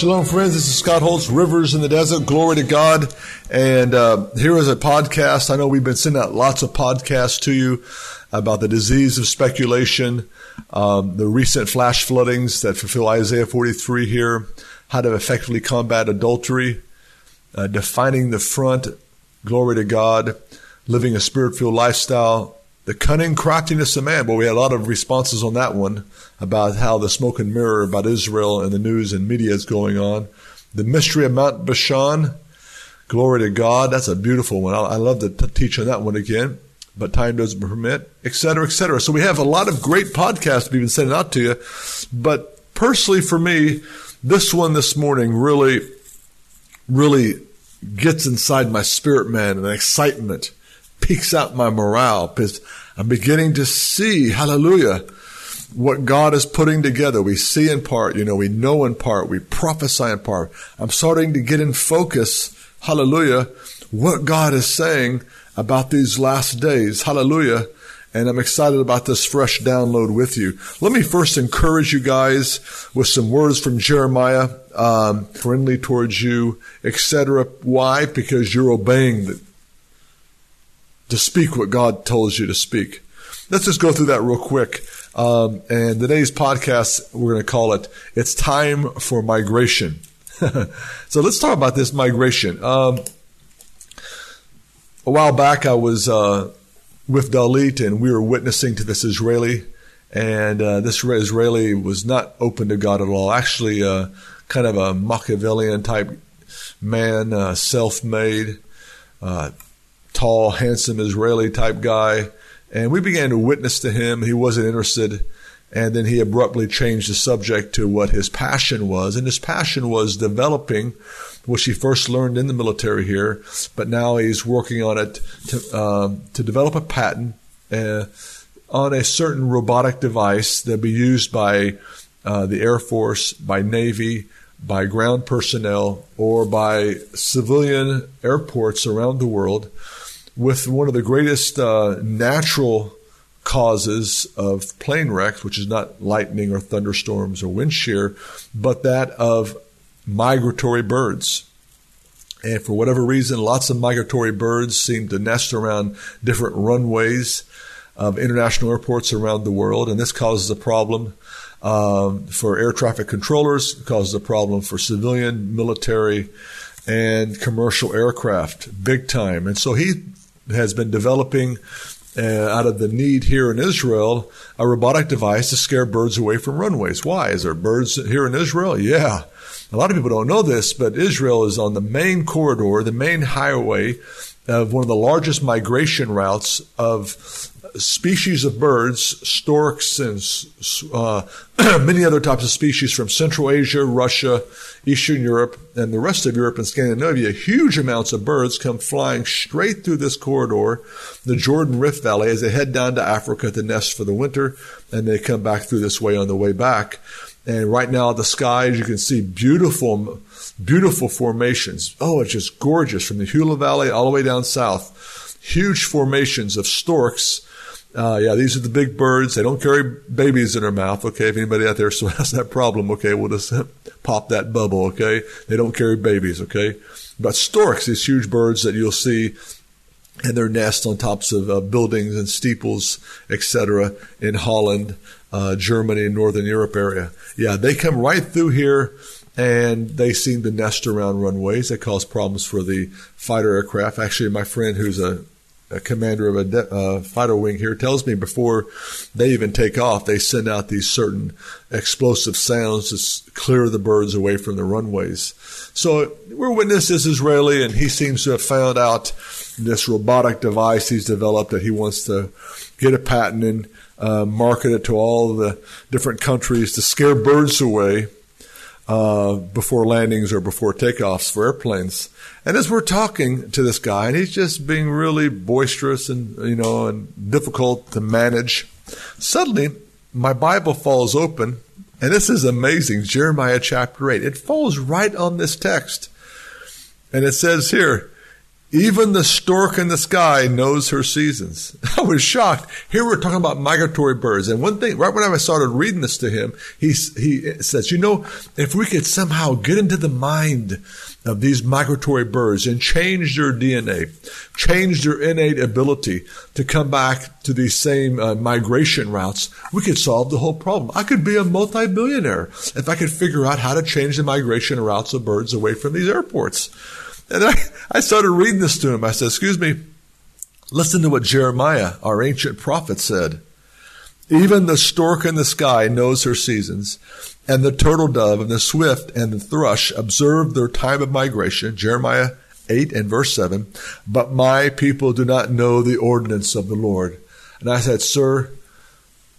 Shalom, friends. This is Scott Holtz, Rivers in the Desert. Glory to God. And uh, here is a podcast. I know we've been sending out lots of podcasts to you about the disease of speculation, um, the recent flash floodings that fulfill Isaiah 43 here, how to effectively combat adultery, uh, defining the front, glory to God, living a spirit filled lifestyle, the cunning craftiness of man. But we had a lot of responses on that one about how the smoke and mirror about Israel and the news and media is going on. The mystery of Mount Bashan. Glory to God. That's a beautiful one. I, love to t- teach on that one again, but time doesn't permit, etc., etc. So we have a lot of great podcasts we've been sending out to you. But personally, for me, this one this morning really, really gets inside my spirit, man, and excitement peaks out my morale because I'm beginning to see, hallelujah, what God is putting together. We see in part, you know, we know in part, we prophesy in part. I'm starting to get in focus, hallelujah, what God is saying about these last days. Hallelujah. And I'm excited about this fresh download with you. Let me first encourage you guys with some words from Jeremiah, um, friendly towards you, etc. Why? Because you're obeying the, to speak what God tells you to speak. Let's just go through that real quick. Um, and today's podcast, we're going to call it "It's Time for Migration." so let's talk about this migration. Um, a while back, I was uh, with Dalit, and we were witnessing to this Israeli, and uh, this Israeli was not open to God at all. Actually, uh, kind of a Machiavellian type man, uh, self-made, uh, tall, handsome Israeli type guy and we began to witness to him. He wasn't interested. And then he abruptly changed the subject to what his passion was. And his passion was developing, which he first learned in the military here, but now he's working on it to, uh, to develop a patent uh, on a certain robotic device that be used by uh, the Air Force, by Navy, by ground personnel, or by civilian airports around the world with one of the greatest uh, natural causes of plane wrecks, which is not lightning or thunderstorms or wind shear, but that of migratory birds. And for whatever reason, lots of migratory birds seem to nest around different runways of international airports around the world, and this causes a problem um, for air traffic controllers, causes a problem for civilian, military, and commercial aircraft, big time. And so he has been developing uh, out of the need here in Israel a robotic device to scare birds away from runways. Why? Is there birds here in Israel? Yeah. A lot of people don't know this, but Israel is on the main corridor, the main highway of one of the largest migration routes of species of birds, storks, and uh, many other types of species from Central Asia, Russia, Eastern Europe, and the rest of Europe and Scandinavia. Huge amounts of birds come flying straight through this corridor, the Jordan Rift Valley, as they head down to Africa to nest for the winter, and they come back through this way on the way back. And right now, the skies, you can see beautiful, beautiful formations. Oh, it's just gorgeous from the Hula Valley all the way down south. Huge formations of storks uh, yeah, these are the big birds. They don't carry babies in their mouth. Okay, if anybody out there still has that problem, okay, we'll just pop that bubble. Okay, they don't carry babies. Okay, but storks, these huge birds that you'll see in their nest on tops of uh, buildings and steeples, etc., in Holland, uh, Germany, and Northern Europe area. Yeah, they come right through here and they seem to nest around runways. They cause problems for the fighter aircraft. Actually, my friend who's a a commander of a de- uh, fighter wing here tells me before they even take off, they send out these certain explosive sounds to clear the birds away from the runways. So we're witness this Israeli, and he seems to have found out this robotic device he's developed that he wants to get a patent and uh, market it to all the different countries to scare birds away uh, before landings or before takeoffs for airplanes. And as we're talking to this guy, and he's just being really boisterous and you know and difficult to manage, suddenly my Bible falls open, and this is amazing. Jeremiah chapter eight. It falls right on this text, and it says here. Even the stork in the sky knows her seasons. I was shocked. Here we're talking about migratory birds. And one thing, right when I started reading this to him, he, he says, you know, if we could somehow get into the mind of these migratory birds and change their DNA, change their innate ability to come back to these same uh, migration routes, we could solve the whole problem. I could be a multi-billionaire if I could figure out how to change the migration routes of birds away from these airports. And I, I started reading this to him. I said, Excuse me, listen to what Jeremiah, our ancient prophet, said. Even the stork in the sky knows her seasons, and the turtle dove and the swift and the thrush observe their time of migration. Jeremiah 8 and verse 7. But my people do not know the ordinance of the Lord. And I said, Sir,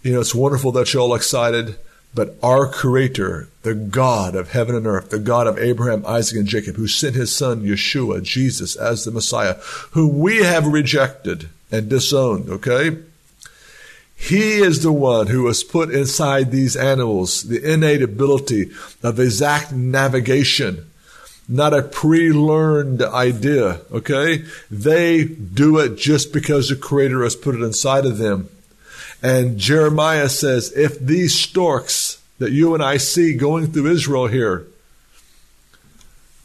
you know, it's wonderful that you're all excited. But our Creator, the God of heaven and earth, the God of Abraham, Isaac, and Jacob, who sent his son Yeshua, Jesus, as the Messiah, whom we have rejected and disowned, okay? He is the one who has put inside these animals the innate ability of exact navigation, not a pre-learned idea, okay? They do it just because the Creator has put it inside of them. And Jeremiah says, if these storks that you and I see going through Israel here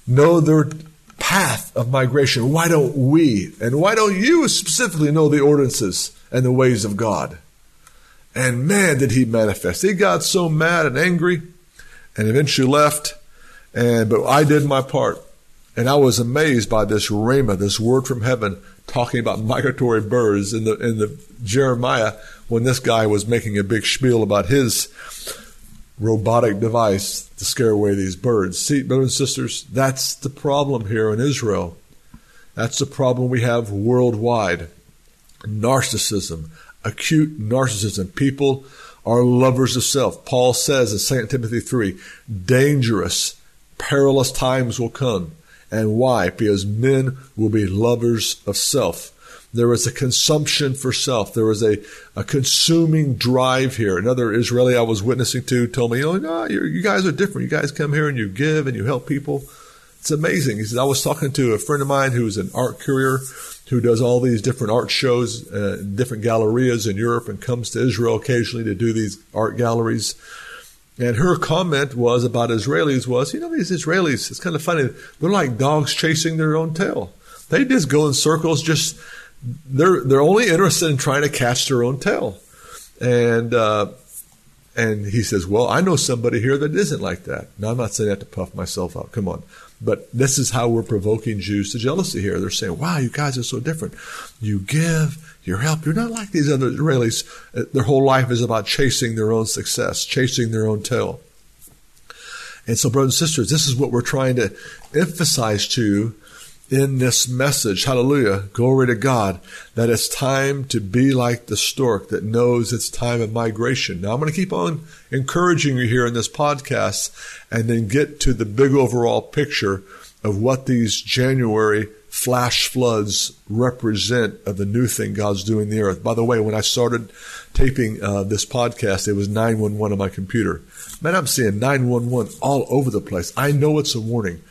know their path of migration, why don't we, and why don't you specifically know the ordinances and the ways of God? And man, did he manifest. He got so mad and angry and eventually left. And, but I did my part. And I was amazed by this rhema, this word from heaven, talking about migratory birds in the, in the Jeremiah when this guy was making a big spiel about his robotic device to scare away these birds. See, brothers and sisters, that's the problem here in Israel. That's the problem we have worldwide. Narcissism, acute narcissism. People are lovers of self. Paul says in 2 Timothy 3, dangerous, perilous times will come. And why? Because men will be lovers of self. There is a consumption for self. There is a, a consuming drive here. Another Israeli I was witnessing to told me, oh, no, you guys are different. You guys come here and you give and you help people. It's amazing. He said, I was talking to a friend of mine who's an art courier who does all these different art shows, uh, different gallerias in Europe and comes to Israel occasionally to do these art galleries. And her comment was about Israelis was, you know, these Israelis, it's kind of funny. They're like dogs chasing their own tail. They just go in circles, just they're they're only interested in trying to catch their own tail. And uh, and he says, "Well, I know somebody here that isn't like that." Now, I'm not saying that to puff myself up. Come on, but this is how we're provoking Jews to jealousy here. They're saying, "Wow, you guys are so different. You give, you help. You're not like these other Israelis. Uh, their whole life is about chasing their own success, chasing their own tail." And so, brothers and sisters, this is what we're trying to emphasize to in this message, hallelujah, glory to God, that it's time to be like the stork that knows it's time of migration. Now I'm going to keep on encouraging you here in this podcast and then get to the big overall picture of what these January flash floods represent of the new thing God's doing in the earth. By the way, when I started taping uh, this podcast, it was 911 on my computer. Man, I'm seeing 911 all over the place. I know it's a warning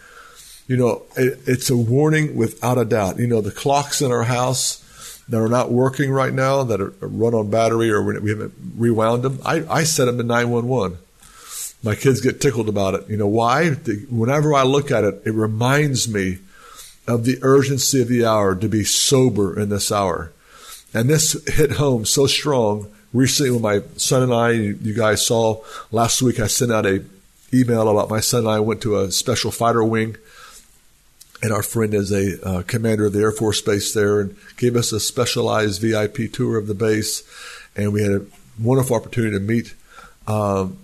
you know, it, it's a warning without a doubt. You know, the clocks in our house that are not working right now, that are run on battery or we haven't rewound them, I, I set them to 911. My kids get tickled about it. You know why? Whenever I look at it, it reminds me of the urgency of the hour to be sober in this hour. And this hit home so strong recently when my son and I, you guys saw last week, I sent out a email about my son and I went to a special fighter wing and our friend is a uh, commander of the Air Force Base there and gave us a specialized VIP tour of the base. And we had a wonderful opportunity to meet um,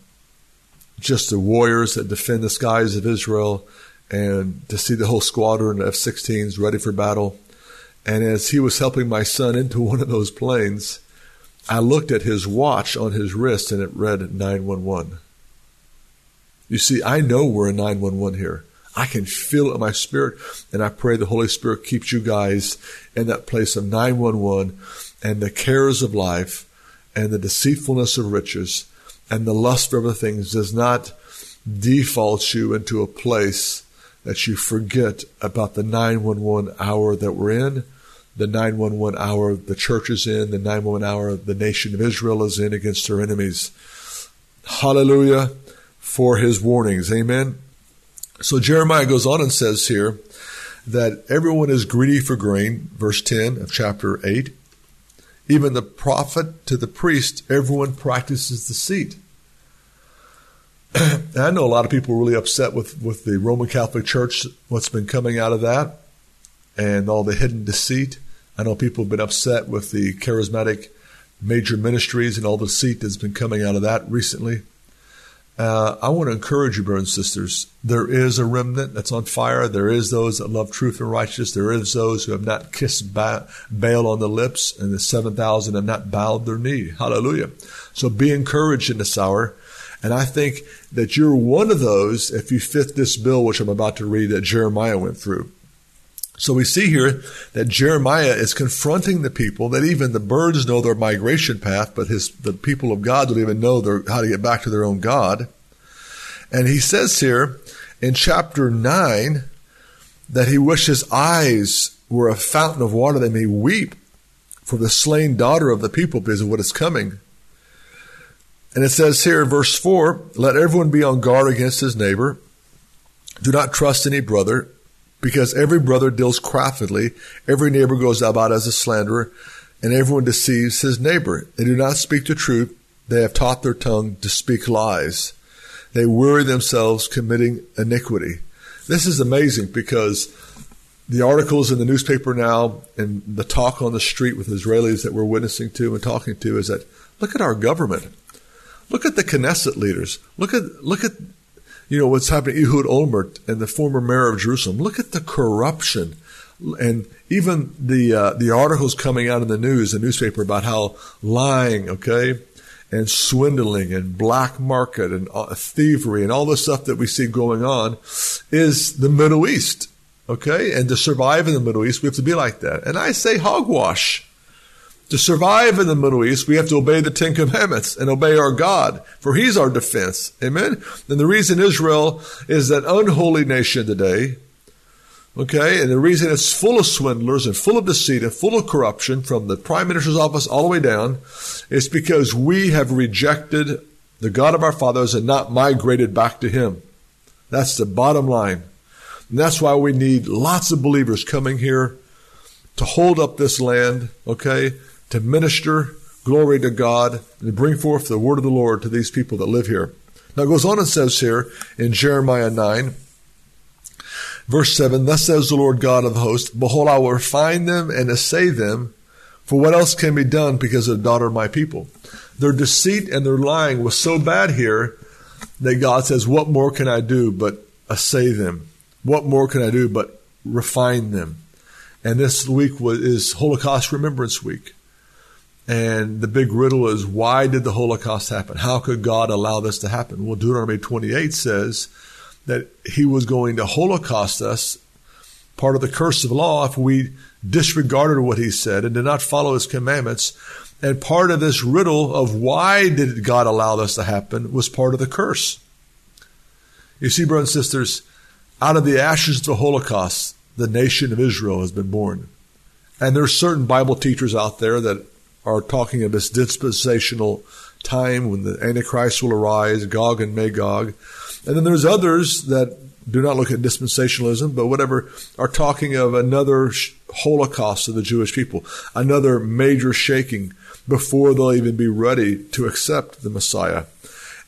just the warriors that defend the skies of Israel and to see the whole squadron of F 16s ready for battle. And as he was helping my son into one of those planes, I looked at his watch on his wrist and it read 911. You see, I know we're in 911 here. I can feel it in my spirit, and I pray the Holy Spirit keeps you guys in that place of 911 and the cares of life and the deceitfulness of riches and the lust for other things does not default you into a place that you forget about the 911 hour that we're in, the 911 hour the church is in, the 911 hour the nation of Israel is in against their enemies. Hallelujah for his warnings. Amen. So Jeremiah goes on and says here that everyone is greedy for grain, verse 10 of chapter 8. Even the prophet to the priest, everyone practices deceit. I know a lot of people are really upset with, with the Roman Catholic Church, what's been coming out of that, and all the hidden deceit. I know people have been upset with the charismatic major ministries and all the deceit that's been coming out of that recently. Uh, I want to encourage you, brothers and sisters. There is a remnant that's on fire. There is those that love truth and righteousness. There is those who have not kissed ba- Baal on the lips, and the 7,000 have not bowed their knee. Hallelujah. So be encouraged in this hour. And I think that you're one of those if you fit this bill, which I'm about to read, that Jeremiah went through. So we see here that Jeremiah is confronting the people that even the birds know their migration path, but his, the people of God don't even know their, how to get back to their own God. And he says here in chapter 9 that he wishes eyes were a fountain of water they may weep for the slain daughter of the people because of what is coming. And it says here verse 4 let everyone be on guard against his neighbor. Do not trust any brother, because every brother deals craftily, every neighbor goes about as a slanderer, and everyone deceives his neighbor. They do not speak the truth, they have taught their tongue to speak lies. They worry themselves committing iniquity. This is amazing because the articles in the newspaper now and the talk on the street with Israelis that we're witnessing to and talking to is that look at our government. Look at the Knesset leaders. Look at look at you know what's happening to Ehud Olmert and the former mayor of Jerusalem. Look at the corruption, and even the uh, the articles coming out in the news, the newspaper about how lying, okay, and swindling and black market and uh, thievery and all the stuff that we see going on is the Middle East, okay. And to survive in the Middle East, we have to be like that. And I say hogwash. To survive in the Middle East, we have to obey the Ten Commandments and obey our God, for He's our defense. Amen? And the reason Israel is an unholy nation today, okay, and the reason it's full of swindlers and full of deceit and full of corruption from the Prime Minister's office all the way down, is because we have rejected the God of our fathers and not migrated back to Him. That's the bottom line. And that's why we need lots of believers coming here to hold up this land, okay? To minister glory to God and to bring forth the word of the Lord to these people that live here. Now it goes on and says here in Jeremiah 9, verse 7, Thus says the Lord God of hosts, Behold, I will refine them and assay them, for what else can be done because of the daughter of my people? Their deceit and their lying was so bad here that God says, What more can I do but assay them? What more can I do but refine them? And this week was, is Holocaust Remembrance Week. And the big riddle is why did the Holocaust happen? How could God allow this to happen? Well, Deuteronomy 28 says that he was going to Holocaust us, part of the curse of law, if we disregarded what he said and did not follow his commandments. And part of this riddle of why did God allow this to happen was part of the curse. You see, brothers and sisters, out of the ashes of the Holocaust, the nation of Israel has been born. And there are certain Bible teachers out there that are talking of this dispensational time when the Antichrist will arise, Gog and Magog. And then there's others that do not look at dispensationalism, but whatever, are talking of another holocaust of the Jewish people, another major shaking before they'll even be ready to accept the Messiah.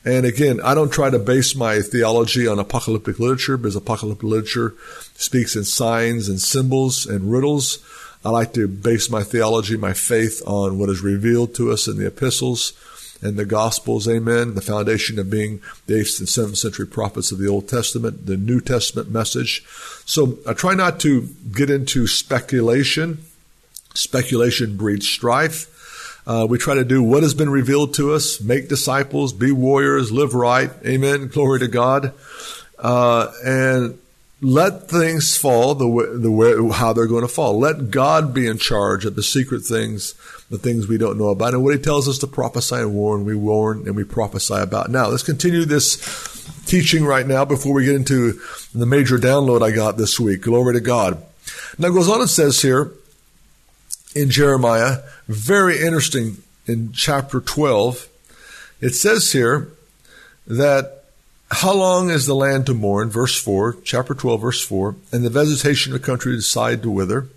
And again, I don't try to base my theology on apocalyptic literature because apocalyptic literature speaks in signs and symbols and riddles. I like to base my theology, my faith on what is revealed to us in the epistles and the gospels. Amen. The foundation of being the 8th and 7th century prophets of the Old Testament, the New Testament message. So I try not to get into speculation Speculation breeds strife. Uh, we try to do what has been revealed to us, make disciples, be warriors, live right. Amen. Glory to God. Uh, and let things fall the way, the way how they're going to fall. Let God be in charge of the secret things, the things we don't know about, and what He tells us to prophesy and warn. We warn and we prophesy about. Now let's continue this teaching right now before we get into the major download I got this week. Glory to God. Now it goes on and says here in Jeremiah, very interesting in chapter 12. It says here that how long is the land to mourn? Verse 4, chapter 12, verse 4. And the vegetation of the country decide to wither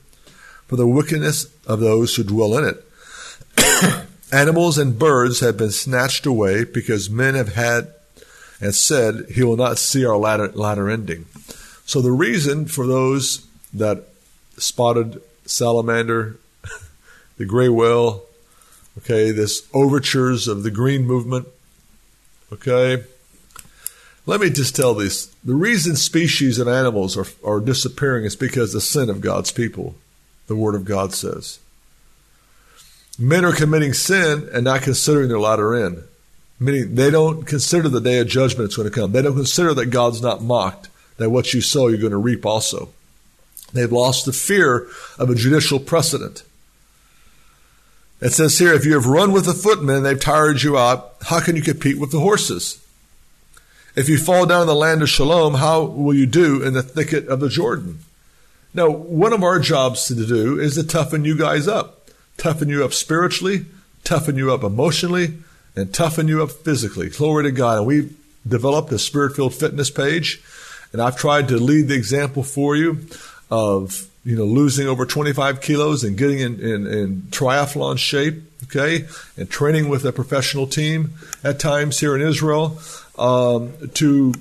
for the wickedness of those who dwell in it. Animals and birds have been snatched away because men have had and said, He will not see our latter, latter ending. So the reason for those that spotted salamander, the gray whale, okay, this overtures of the green movement, okay, let me just tell this. The reason species and animals are, are disappearing is because of the sin of God's people, the Word of God says. Men are committing sin and not considering their latter end. Meaning they don't consider the day of judgment is going to come. They don't consider that God's not mocked, that what you sow you're going to reap also. They've lost the fear of a judicial precedent. It says here, if you have run with the footmen and they've tired you out, how can you compete with the horses? If you fall down in the land of Shalom, how will you do in the thicket of the Jordan? Now, one of our jobs to do is to toughen you guys up, toughen you up spiritually, toughen you up emotionally, and toughen you up physically. Glory to God. And we've developed a spirit filled fitness page, and I've tried to lead the example for you of you know losing over 25 kilos and getting in, in, in triathlon shape okay, and training with a professional team at times here in Israel um, to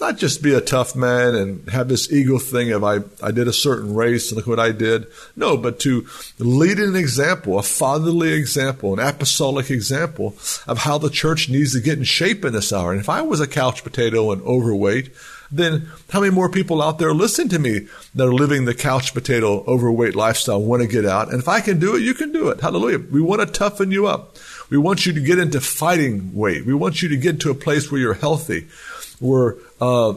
not just be a tough man and have this ego thing of I, I did a certain race and look what I did. No, but to lead an example, a fatherly example, an apostolic example of how the church needs to get in shape in this hour. And if I was a couch potato and overweight, then how many more people out there listen to me that are living the couch potato overweight lifestyle want to get out? And if I can do it, you can do it. Hallelujah. We want to toughen you up. We want you to get into fighting weight. We want you to get to a place where you're healthy, where uh,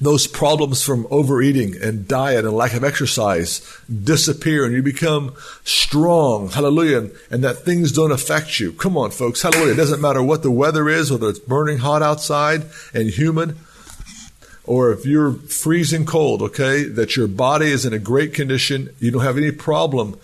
those problems from overeating and diet and lack of exercise disappear and you become strong. Hallelujah. And that things don't affect you. Come on, folks. Hallelujah. It doesn't matter what the weather is, whether it's burning hot outside and humid or if you're freezing cold, okay, that your body is in a great condition, you don't have any problem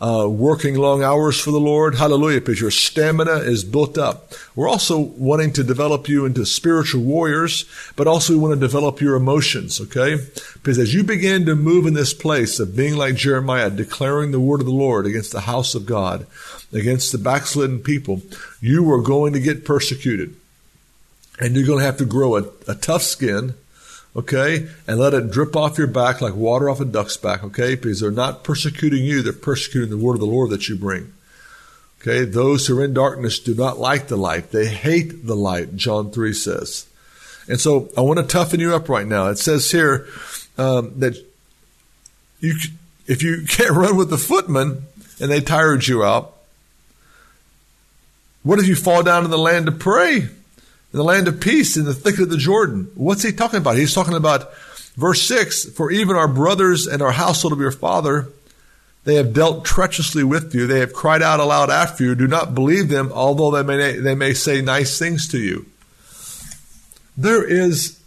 uh, working long hours for the Lord. Hallelujah, because your stamina is built up. We're also wanting to develop you into spiritual warriors, but also we want to develop your emotions, okay? Because as you begin to move in this place of being like Jeremiah, declaring the word of the Lord against the house of God, against the backslidden people, you are going to get persecuted. And you're going to have to grow a, a tough skin okay? And let it drip off your back like water off a duck's back, okay? Because they're not persecuting you, they're persecuting the word of the Lord that you bring. Okay? Those who are in darkness do not like the light. They hate the light, John 3 says. And so I want to toughen you up right now. It says here um, that you, if you can't run with the footmen and they tired you out, what if you fall down in the land to pray? In the land of peace in the thicket of the Jordan. What's he talking about? He's talking about verse 6 For even our brothers and our household of your father, they have dealt treacherously with you. They have cried out aloud after you. Do not believe them, although they may, they may say nice things to you. There is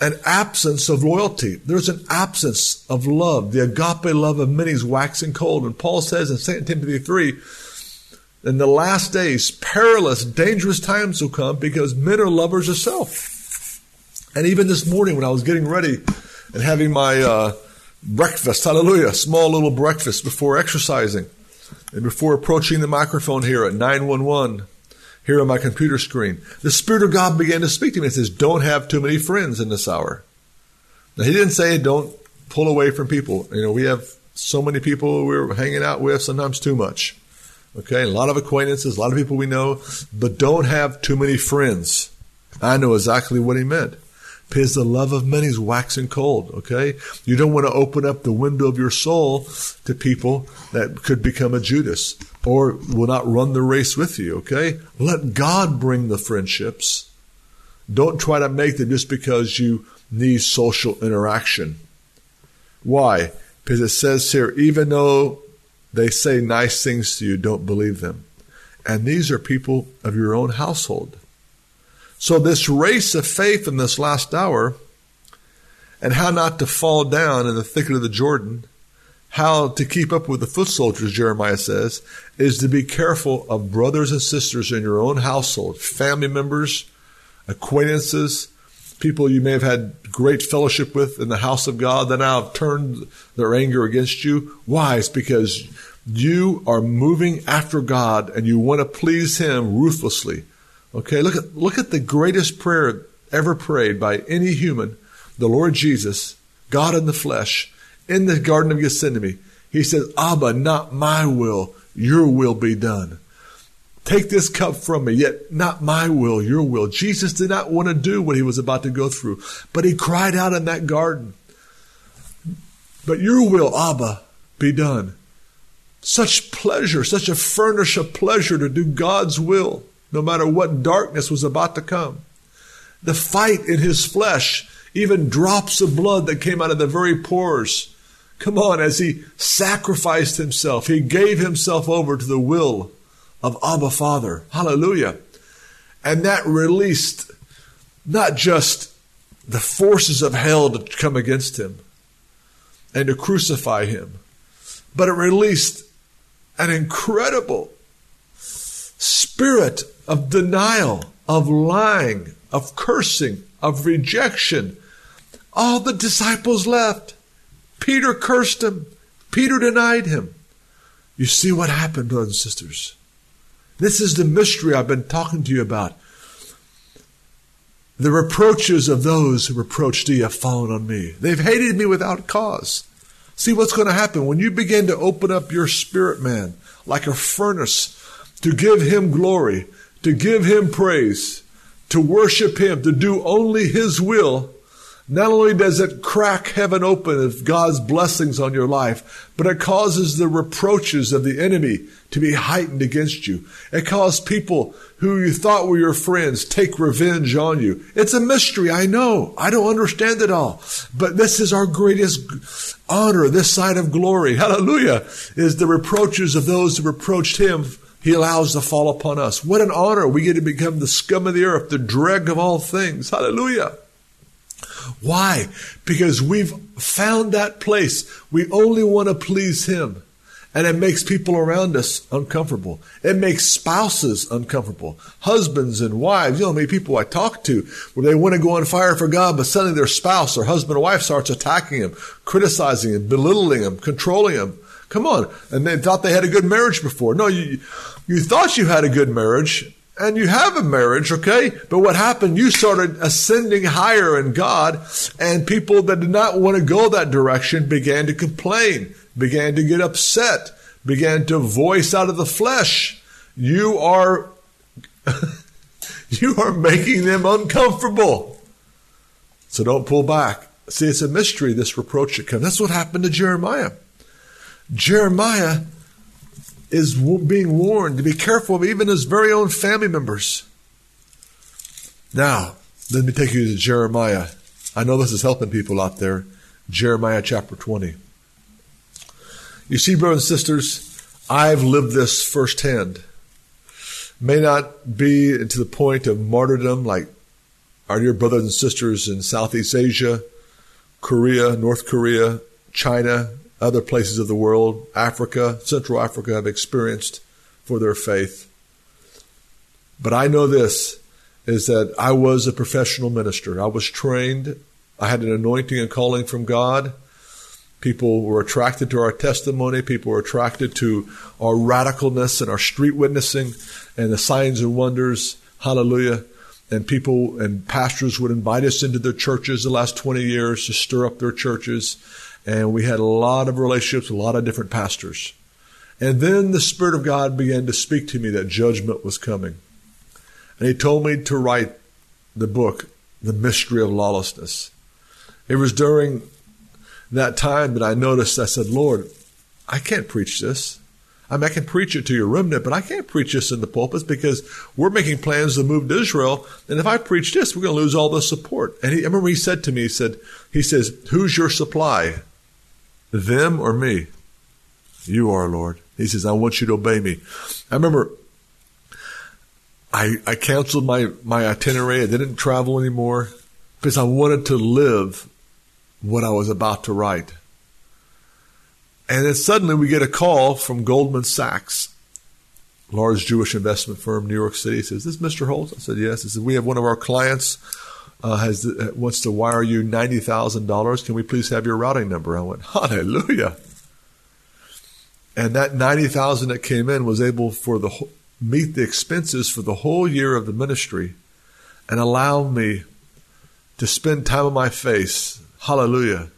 an absence of loyalty. There's an absence of love. The agape love of many is waxing cold. And Paul says in 2 Timothy 3 in the last days, perilous, dangerous times will come because men are lovers of self. And even this morning when I was getting ready and having my uh, breakfast, hallelujah, small little breakfast before exercising and before approaching the microphone here at 911 here on my computer screen, the Spirit of God began to speak to me and says, don't have too many friends in this hour. Now, he didn't say don't pull away from people. You know, we have so many people we're hanging out with, sometimes too much. Okay, a lot of acquaintances, a lot of people we know, but don't have too many friends. I know exactly what he meant. because the love of many is waxing cold. Okay, you don't want to open up the window of your soul to people that could become a Judas or will not run the race with you. Okay, let God bring the friendships. Don't try to make them just because you need social interaction. Why? Because it says here, even though they say nice things to you, don't believe them. And these are people of your own household. So, this race of faith in this last hour, and how not to fall down in the thicket of the Jordan, how to keep up with the foot soldiers, Jeremiah says, is to be careful of brothers and sisters in your own household, family members, acquaintances, people you may have had great fellowship with in the house of God that now have turned their anger against you. Why? It's because you are moving after God and you want to please Him ruthlessly. Okay, look at, look at the greatest prayer ever prayed by any human, the Lord Jesus, God in the flesh, in the Garden of Gethsemane. He says, Abba, not my will, your will be done. Take this cup from me, yet not my will, your will. Jesus did not want to do what he was about to go through, but he cried out in that garden. But your will, Abba, be done. Such pleasure, such a furnish of pleasure to do God's will, no matter what darkness was about to come. The fight in his flesh, even drops of blood that came out of the very pores. Come on, as he sacrificed himself, he gave himself over to the will of Abba Father. Hallelujah. And that released not just the forces of hell to come against him and to crucify him, but it released an incredible spirit of denial, of lying, of cursing, of rejection. All the disciples left. Peter cursed him. Peter denied him. You see what happened, brothers and sisters. This is the mystery I've been talking to you about. The reproaches of those who reproached thee have fallen on me. They've hated me without cause. See what's going to happen when you begin to open up your spirit, man, like a furnace, to give him glory, to give him praise, to worship him, to do only his will. Not only does it crack heaven open of God's blessings on your life, but it causes the reproaches of the enemy to be heightened against you. It causes people who you thought were your friends take revenge on you. It's a mystery, I know. I don't understand it all. But this is our greatest honor, this side of glory. Hallelujah. Is the reproaches of those who reproached him he allows to fall upon us. What an honor. We get to become the scum of the earth, the dreg of all things. Hallelujah. Why? Because we've found that place. We only want to please Him. And it makes people around us uncomfortable. It makes spouses uncomfortable. Husbands and wives. You know how many people I talk to where they want to go on fire for God, but suddenly their spouse or husband or wife starts attacking them, criticizing them, belittling them, controlling them. Come on. And they thought they had a good marriage before. No, you, you thought you had a good marriage and you have a marriage, okay? But what happened? You started ascending higher in God and people that did not want to go that direction began to complain, began to get upset, began to voice out of the flesh. You are, you are making them uncomfortable. So don't pull back. See, it's a mystery, this reproach that comes. That's what happened to Jeremiah. Jeremiah is being warned to be careful of even his very own family members. Now, let me take you to Jeremiah. I know this is helping people out there. Jeremiah chapter 20. You see, brothers and sisters, I've lived this firsthand. May not be to the point of martyrdom like our dear brothers and sisters in Southeast Asia, Korea, North Korea, China, other places of the world, Africa, Central Africa, have experienced for their faith. But I know this is that I was a professional minister. I was trained. I had an anointing and calling from God. People were attracted to our testimony. People were attracted to our radicalness and our street witnessing and the signs and wonders. Hallelujah. And people and pastors would invite us into their churches the last 20 years to stir up their churches and we had a lot of relationships, a lot of different pastors. And then the Spirit of God began to speak to me that judgment was coming. And He told me to write the book, the mystery of lawlessness. It was during that time that I noticed, I said, Lord, I can't preach this. I mean, I can preach it to your remnant, but I can't preach this in the pulpits because we're making plans to move to Israel. And if I preach this, we're going to lose all the support. And he, I remember he said to me, he said, he says, who's your supply? Them or me? You are, Lord. He says, I want you to obey me. I remember I, I canceled my, my itinerary. I didn't travel anymore because I wanted to live what I was about to write. And then suddenly we get a call from Goldman Sachs, large Jewish investment firm, New York City. Says, "This Mr. Holt?" I said, "Yes." He said, "We have one of our clients uh, has uh, wants to wire you ninety thousand dollars. Can we please have your routing number?" I went, "Hallelujah!" And that ninety thousand that came in was able for the meet the expenses for the whole year of the ministry, and allow me to spend time on my face. Hallelujah,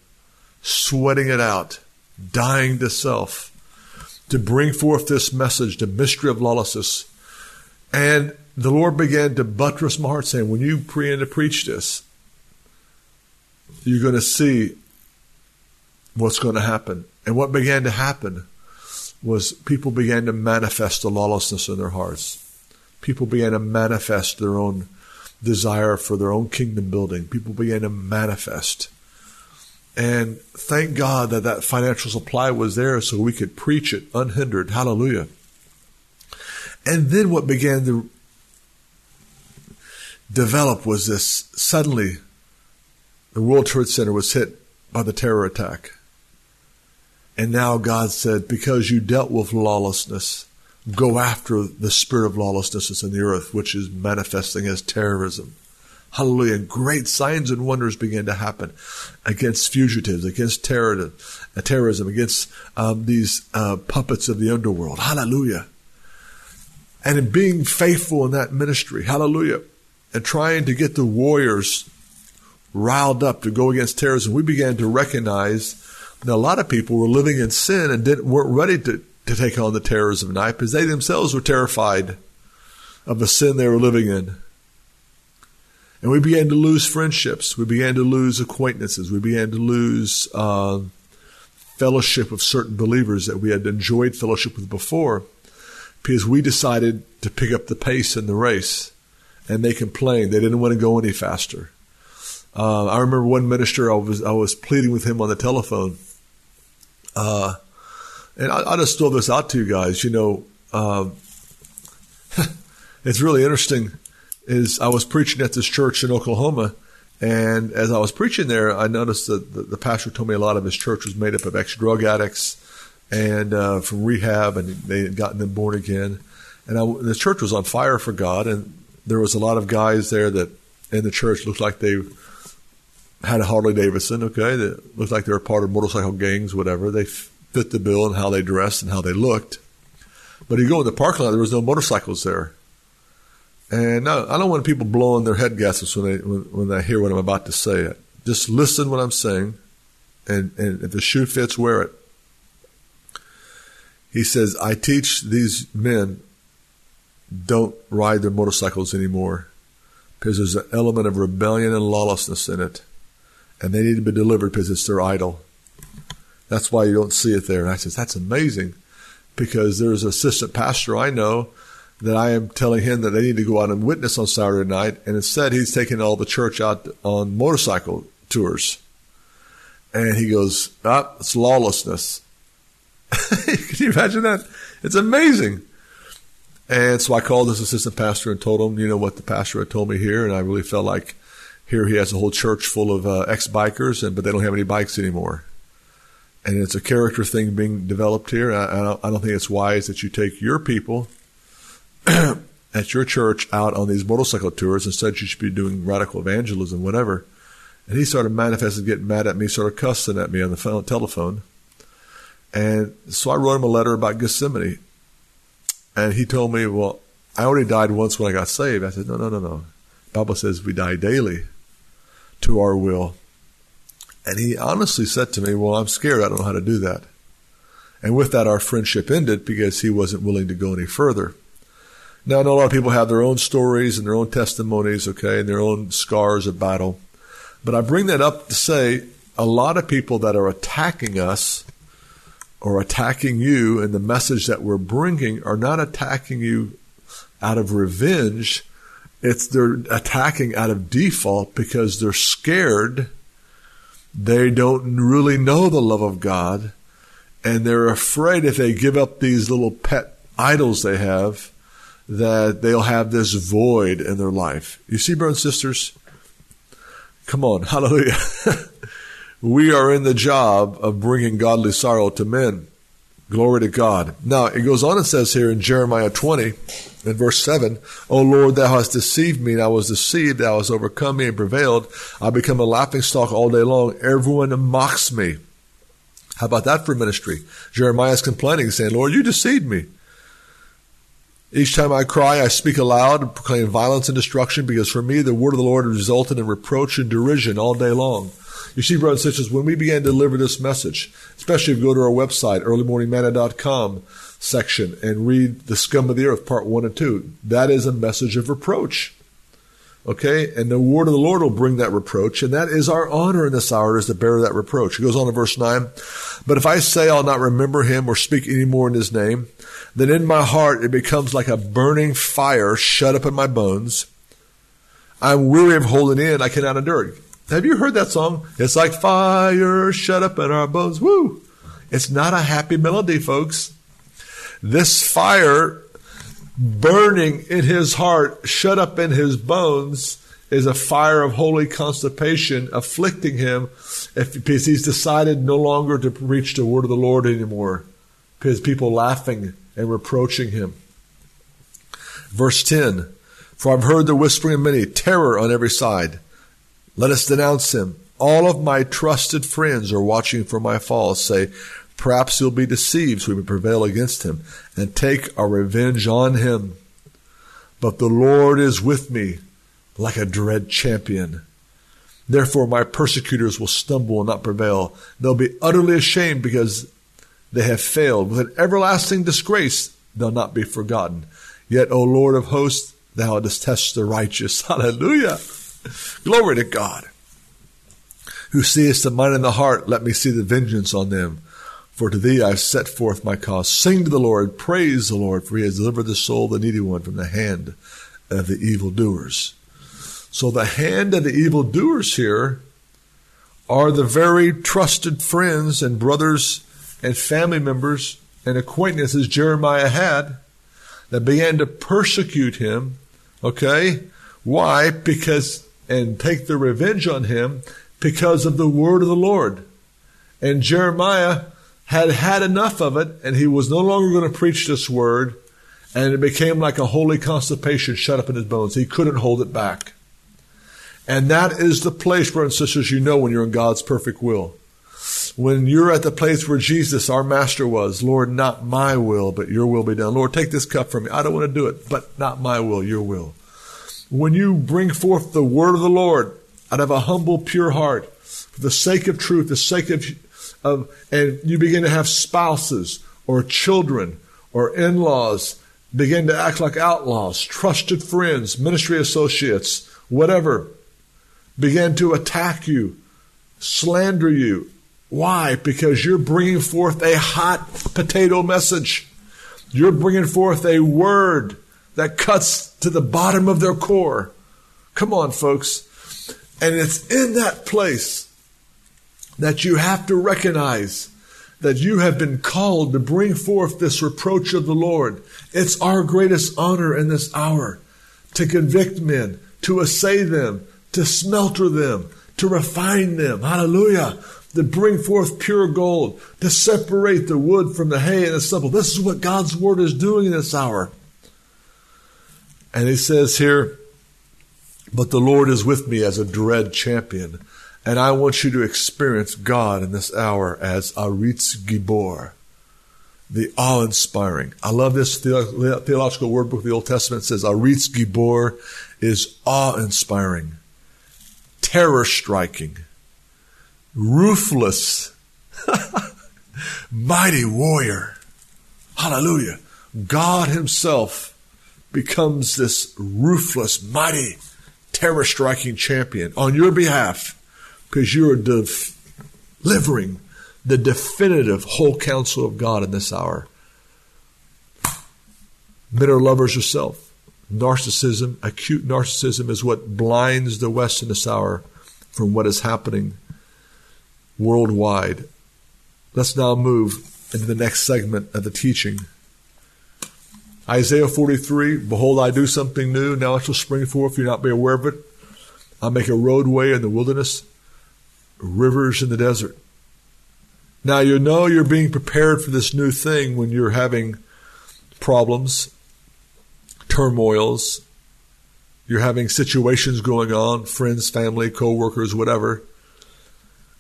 sweating it out dying to self, to bring forth this message, the mystery of lawlessness. And the Lord began to buttress my heart, saying, When you begin to preach this, you're going to see what's going to happen. And what began to happen was people began to manifest the lawlessness in their hearts. People began to manifest their own desire for their own kingdom building. People began to manifest and thank God that that financial supply was there so we could preach it unhindered. Hallelujah. And then what began to develop was this suddenly the World Trade Center was hit by the terror attack. And now God said, because you dealt with lawlessness, go after the spirit of lawlessness that's in the earth, which is manifesting as terrorism. Hallelujah. Great signs and wonders began to happen against fugitives, against terror, uh, terrorism, against um, these uh, puppets of the underworld. Hallelujah. And in being faithful in that ministry, hallelujah, and trying to get the warriors riled up to go against terrorism, we began to recognize that a lot of people were living in sin and didn't, weren't ready to, to take on the terrorism of night because they themselves were terrified of the sin they were living in. And we began to lose friendships. We began to lose acquaintances. We began to lose uh, fellowship with certain believers that we had enjoyed fellowship with before because we decided to pick up the pace in the race. And they complained. They didn't want to go any faster. Uh, I remember one minister, I was, I was pleading with him on the telephone. Uh, and I, will just throw this out to you guys. You know, uh, it's really interesting is I was preaching at this church in Oklahoma, and as I was preaching there, I noticed that the, the pastor told me a lot of his church was made up of ex drug addicts and uh, from rehab, and they had gotten them born again. And I, the church was on fire for God, and there was a lot of guys there that in the church looked like they had a Harley Davidson. Okay, that looked like they were part of motorcycle gangs, whatever. They fit the bill and how they dressed and how they looked. But you go in the parking lot, there was no motorcycles there. And no, I don't want people blowing their head gaskets when they when, when they hear what I'm about to say. Just listen what I'm saying, and, and if the shoe fits, wear it. He says, I teach these men don't ride their motorcycles anymore because there's an element of rebellion and lawlessness in it, and they need to be delivered because it's their idol. That's why you don't see it there. And I says, that's amazing because there's an assistant pastor I know that I am telling him that they need to go out and witness on Saturday night, and instead he's taking all the church out on motorcycle tours. And he goes, ah, it's lawlessness. Can you imagine that? It's amazing. And so I called this assistant pastor and told him, you know, what the pastor had told me here, and I really felt like here he has a whole church full of uh, ex-bikers, and but they don't have any bikes anymore. And it's a character thing being developed here. I, I, don't, I don't think it's wise that you take your people at your church out on these motorcycle tours. Instead, you should be doing radical evangelism, whatever. And he started manifesting, getting mad at me, started cussing at me on the phone, telephone. And so I wrote him a letter about Gethsemane. And he told me, well, I already died once when I got saved. I said, no, no, no, no. Bible says we die daily to our will. And he honestly said to me, well, I'm scared. I don't know how to do that. And with that, our friendship ended because he wasn't willing to go any further. Now, I know a lot of people have their own stories and their own testimonies, okay, and their own scars of battle. But I bring that up to say a lot of people that are attacking us or attacking you and the message that we're bringing are not attacking you out of revenge. It's they're attacking out of default because they're scared. They don't really know the love of God and they're afraid if they give up these little pet idols they have that they'll have this void in their life. You see, brothers and sisters? Come on, hallelujah. We are in the job of bringing godly sorrow to men. Glory to God. Now, it goes on and says here in Jeremiah 20, in verse 7, O Lord, thou hast deceived me, and I was deceived, thou hast overcome me and prevailed. I become a laughing stock all day long. Everyone mocks me. How about that for ministry? Jeremiah is complaining, saying, Lord, you deceived me. Each time I cry, I speak aloud and proclaim violence and destruction because for me the word of the Lord resulted in reproach and derision all day long. You see, brothers and sisters, when we began to deliver this message, especially if you go to our website, earlymorningmanna.com section, and read The Scum of the Earth, part one and two, that is a message of reproach. Okay? And the word of the Lord will bring that reproach, and that is our honor in this hour is to bear that reproach. It goes on in verse 9. But if I say I'll not remember him or speak any more in his name, then in my heart it becomes like a burning fire shut up in my bones. I'm weary of holding in, I cannot endure it. Have you heard that song? It's like fire shut up in our bones. Woo! It's not a happy melody, folks. This fire burning in his heart, shut up in his bones, is a fire of holy constipation afflicting him because he's decided no longer to preach the word of the Lord anymore. Because people laughing and reproaching him. Verse 10 For I've heard the whispering of many, terror on every side. Let us denounce him. All of my trusted friends are watching for my fall. Say, Perhaps he'll be deceived so we may prevail against him and take our revenge on him. But the Lord is with me like a dread champion. Therefore my persecutors will stumble and not prevail. They'll be utterly ashamed because they have failed. With an everlasting disgrace they'll not be forgotten. Yet, O Lord of hosts, thou dost test the righteous. Hallelujah. Glory to God. Who seest the mind and the heart, let me see the vengeance on them. For to thee I have set forth my cause. Sing to the Lord, praise the Lord, for he has delivered the soul of the needy one from the hand of the evildoers. So the hand of the evildoers here are the very trusted friends and brothers and family members and acquaintances Jeremiah had that began to persecute him. Okay? Why? Because, and take their revenge on him because of the word of the Lord. And Jeremiah had had enough of it, and he was no longer going to preach this word, and it became like a holy constipation shut up in his bones. He couldn't hold it back. And that is the place, brothers and sisters, you know when you're in God's perfect will. When you're at the place where Jesus, our master, was, Lord, not my will, but your will be done. Lord, take this cup from me. I don't want to do it, but not my will, your will. When you bring forth the word of the Lord out of a humble, pure heart, for the sake of truth, the sake of of, and you begin to have spouses or children or in-laws begin to act like outlaws, trusted friends, ministry associates, whatever, begin to attack you, slander you. Why? Because you're bringing forth a hot potato message. You're bringing forth a word that cuts to the bottom of their core. Come on, folks. And it's in that place that you have to recognize that you have been called to bring forth this reproach of the Lord. It's our greatest honor in this hour to convict men, to assay them, to smelter them, to refine them. Hallelujah. To bring forth pure gold, to separate the wood from the hay and the stubble. This is what God's word is doing in this hour. And he says here, but the Lord is with me as a dread champion. And I want you to experience God in this hour as Aritz Gibor, the awe-inspiring. I love this theological word book of the Old Testament says Aritz Gibor is awe-inspiring, terror-striking, ruthless, mighty warrior. Hallelujah. God himself becomes this ruthless, mighty, terror striking champion on your behalf because you are delivering the definitive whole counsel of God in this hour. Are lovers of self. Narcissism, acute narcissism, is what blinds the West in this hour from what is happening worldwide. Let's now move into the next segment of the teaching. Isaiah 43, Behold, I do something new. Now it shall spring forth. You not be aware of it. I'll make a roadway in the wilderness, rivers in the desert. Now you know you're being prepared for this new thing when you're having problems, turmoils, you're having situations going on, friends, family, co-workers, whatever.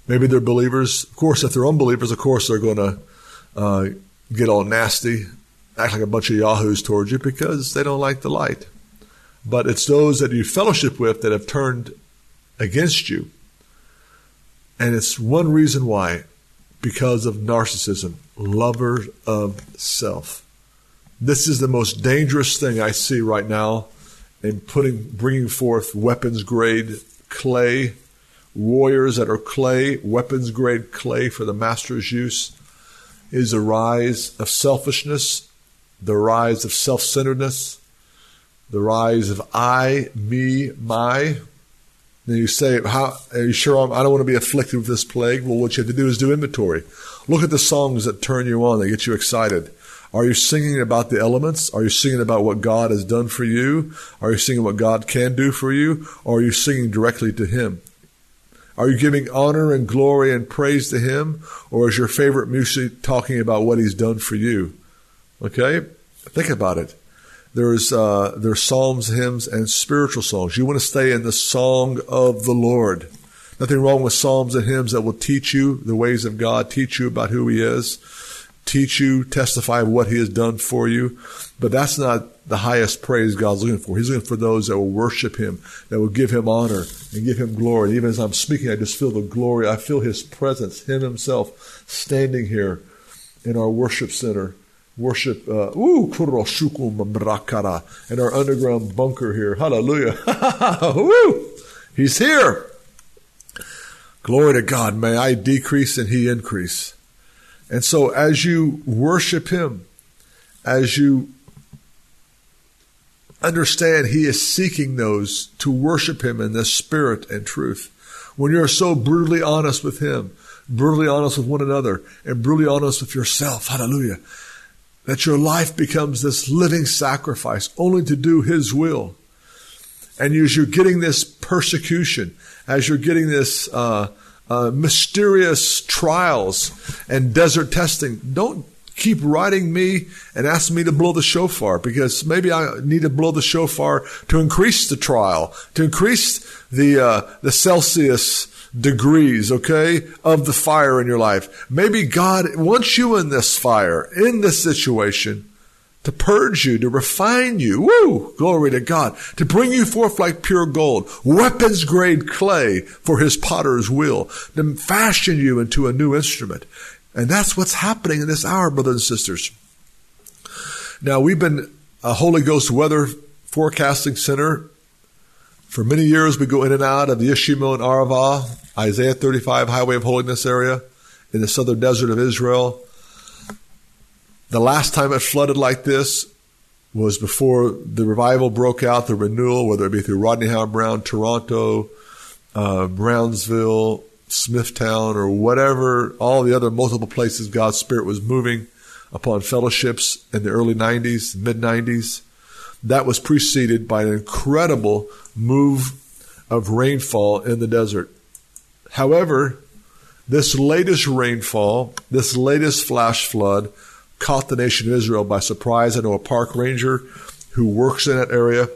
Maybe they're believers. Of course, if they're unbelievers, of course they're going to uh, get all nasty, act like a bunch of yahoos towards you because they don't like the light. But it's those that you fellowship with that have turned against you. And it's one reason why because of narcissism, lover of self. This is the most dangerous thing I see right now in putting, bringing forth weapons grade clay, warriors that are clay, weapons grade clay for the master's use, is a rise of selfishness, the rise of self centeredness, the rise of I, me, my. Then you say, "How are you sure I'm, I do not want to be afflicted with this plague?" Well, what you have to do is do inventory. Look at the songs that turn you on, that get you excited. Are you singing about the elements? Are you singing about what God has done for you? Are you singing what God can do for you? Or are you singing directly to Him? Are you giving honor and glory and praise to Him? Or is your favorite music talking about what He's done for you? Okay? Think about it. There's, uh, there's psalms, hymns, and spiritual songs. You want to stay in the song of the Lord. Nothing wrong with psalms and hymns that will teach you the ways of God, teach you about who He is, teach you, testify of what He has done for you. But that's not the highest praise God's looking for. He's looking for those that will worship Him, that will give Him honor and give Him glory. Even as I'm speaking, I just feel the glory. I feel His presence, Him Himself, standing here in our worship center worship uh, ooh in our underground bunker here. Hallelujah. Woo! He's here. Glory to God. May I decrease and he increase. And so as you worship him, as you understand he is seeking those to worship him in the spirit and truth. When you're so brutally honest with him, brutally honest with one another, and brutally honest with yourself, hallelujah, that your life becomes this living sacrifice only to do His will. And as you're getting this persecution, as you're getting this uh, uh, mysterious trials and desert testing, don't keep writing me and ask me to blow the shofar because maybe I need to blow the shofar to increase the trial, to increase the uh, the Celsius degrees, okay, of the fire in your life. Maybe God wants you in this fire, in this situation, to purge you, to refine you. Woo! Glory to God. To bring you forth like pure gold, weapons grade clay for his potter's will, to fashion you into a new instrument. And that's what's happening in this hour, brothers and sisters. Now, we've been a Holy Ghost weather forecasting center for many years, we go in and out of the Yeshimon and Arava, Isaiah 35 Highway of Holiness area in the southern desert of Israel. The last time it flooded like this was before the revival broke out, the renewal, whether it be through Rodney Howard-Browne, Toronto, uh, Brownsville, Smithtown, or whatever, all the other multiple places God's Spirit was moving upon fellowships in the early 90s, mid 90s. That was preceded by an incredible move of rainfall in the desert. However, this latest rainfall, this latest flash flood, caught the nation of Israel by surprise. I know a park ranger who works in that area.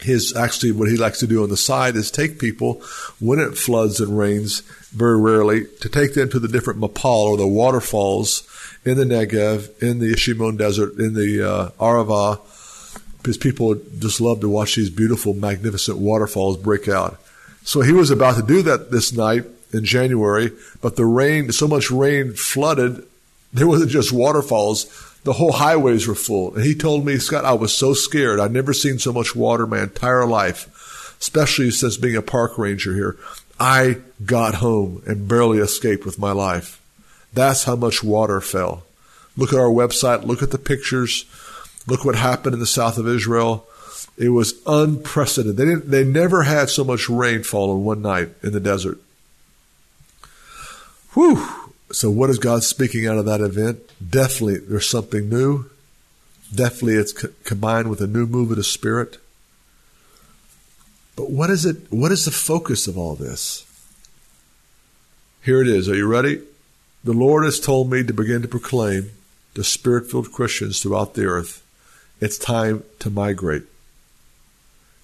His actually what he likes to do on the side is take people when it floods and rains, very rarely, to take them to the different mapal or the waterfalls in the Negev, in the Yeshimon Desert, in the uh, Arava, because people just love to watch these beautiful, magnificent waterfalls break out. So he was about to do that this night in January, but the rain, so much rain flooded, there wasn't just waterfalls. the whole highways were full. And he told me, Scott, I was so scared. I'd never seen so much water my entire life, especially since being a park ranger here. I got home and barely escaped with my life. That's how much water fell. Look at our website. Look at the pictures. Look what happened in the south of Israel. It was unprecedented. They didn't, they never had so much rain fall in one night in the desert. Whew. So what is God speaking out of that event? Definitely there's something new. Definitely it's co- combined with a new move of the Spirit. But what is it? What is the focus of all this? Here it is. Are you ready? The Lord has told me to begin to proclaim to spirit filled Christians throughout the earth it's time to migrate.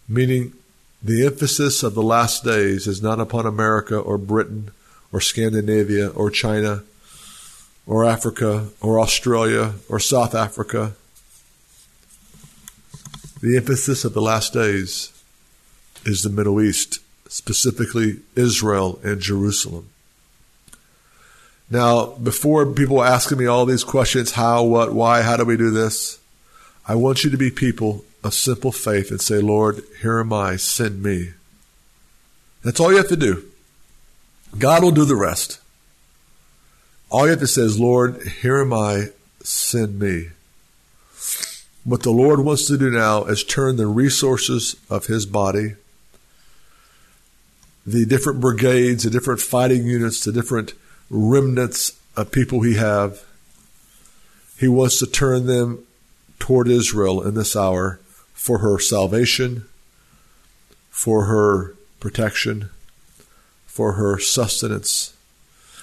Meaning, the emphasis of the last days is not upon America or Britain or Scandinavia or China or Africa or Australia or South Africa. The emphasis of the last days is the Middle East, specifically Israel and Jerusalem. Now, before people asking me all these questions, how, what, why, how do we do this? I want you to be people of simple faith and say, Lord, here am I, send me. That's all you have to do. God will do the rest. All you have to say is, Lord, here am I, send me. What the Lord wants to do now is turn the resources of His body, the different brigades, the different fighting units, the different remnants of people He have. He wants to turn them toward Israel in this hour for her salvation, for her protection, for her sustenance.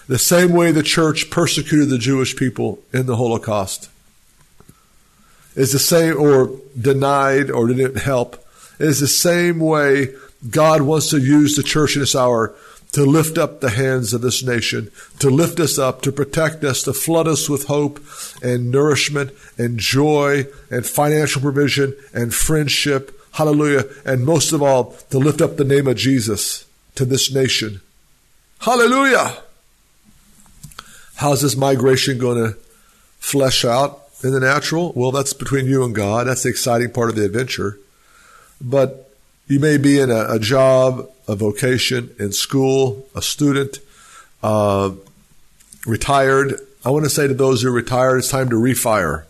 The same way the church persecuted the Jewish people in the Holocaust is the same, or denied or didn't help, is the same way God wants to use the church in this hour to lift up the hands of this nation, to lift us up, to protect us, to flood us with hope and nourishment and joy and financial provision and friendship. Hallelujah. And most of all, to lift up the name of Jesus to this nation. Hallelujah. How's this migration going to flesh out in the natural? Well, that's between you and God. That's the exciting part of the adventure. But you may be in a, a job, a vocation, in school, a student, uh, retired. I want to say to those who are retired, it's time to refire.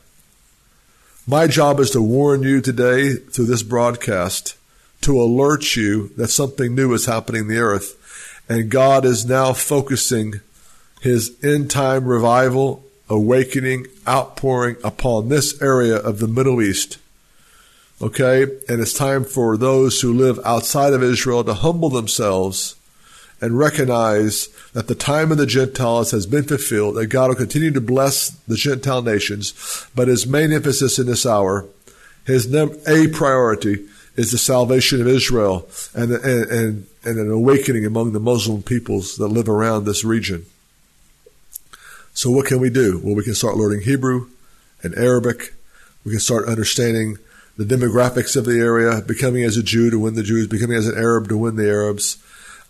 My job is to warn you today through this broadcast to alert you that something new is happening in the earth. And God is now focusing his end time revival, awakening, outpouring upon this area of the Middle East. Okay? And it's time for those who live outside of Israel to humble themselves and recognize that the time of the Gentiles has been fulfilled, that God will continue to bless the Gentile nations, but his main emphasis in this hour, his a priority is the salvation of Israel and, and, and, and an awakening among the Muslim peoples that live around this region. So what can we do? Well, we can start learning Hebrew and Arabic. We can start understanding the demographics of the area, becoming as a Jew to win the Jews, becoming as an Arab to win the Arabs.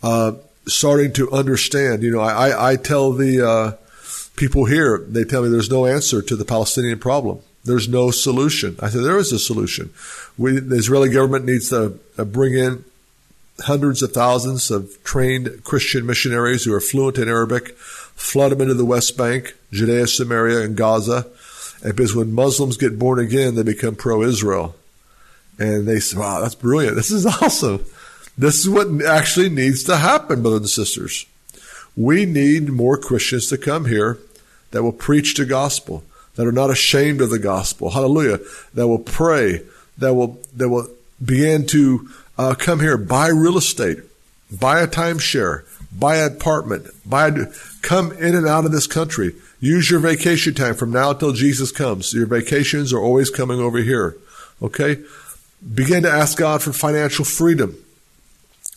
Uh, starting to understand, you know, I, I tell the uh, people here, they tell me there's no answer to the Palestinian problem. There's no solution. I said, there is a solution. We, the Israeli government needs to uh, bring in hundreds of thousands of trained Christian missionaries who are fluent in Arabic, flood them into the West Bank, Judea, Samaria, and Gaza. Because when Muslims get born again, they become pro-Israel. And they say, wow, that's brilliant. This is awesome. This is what actually needs to happen, brothers and sisters. We need more Christians to come here that will preach the gospel, that are not ashamed of the gospel. Hallelujah. That will pray, that will, that will begin to uh, come here, buy real estate, buy a timeshare, buy an apartment, buy come in and out of this country. Use your vacation time from now until Jesus comes. Your vacations are always coming over here. Okay? Begin to ask God for financial freedom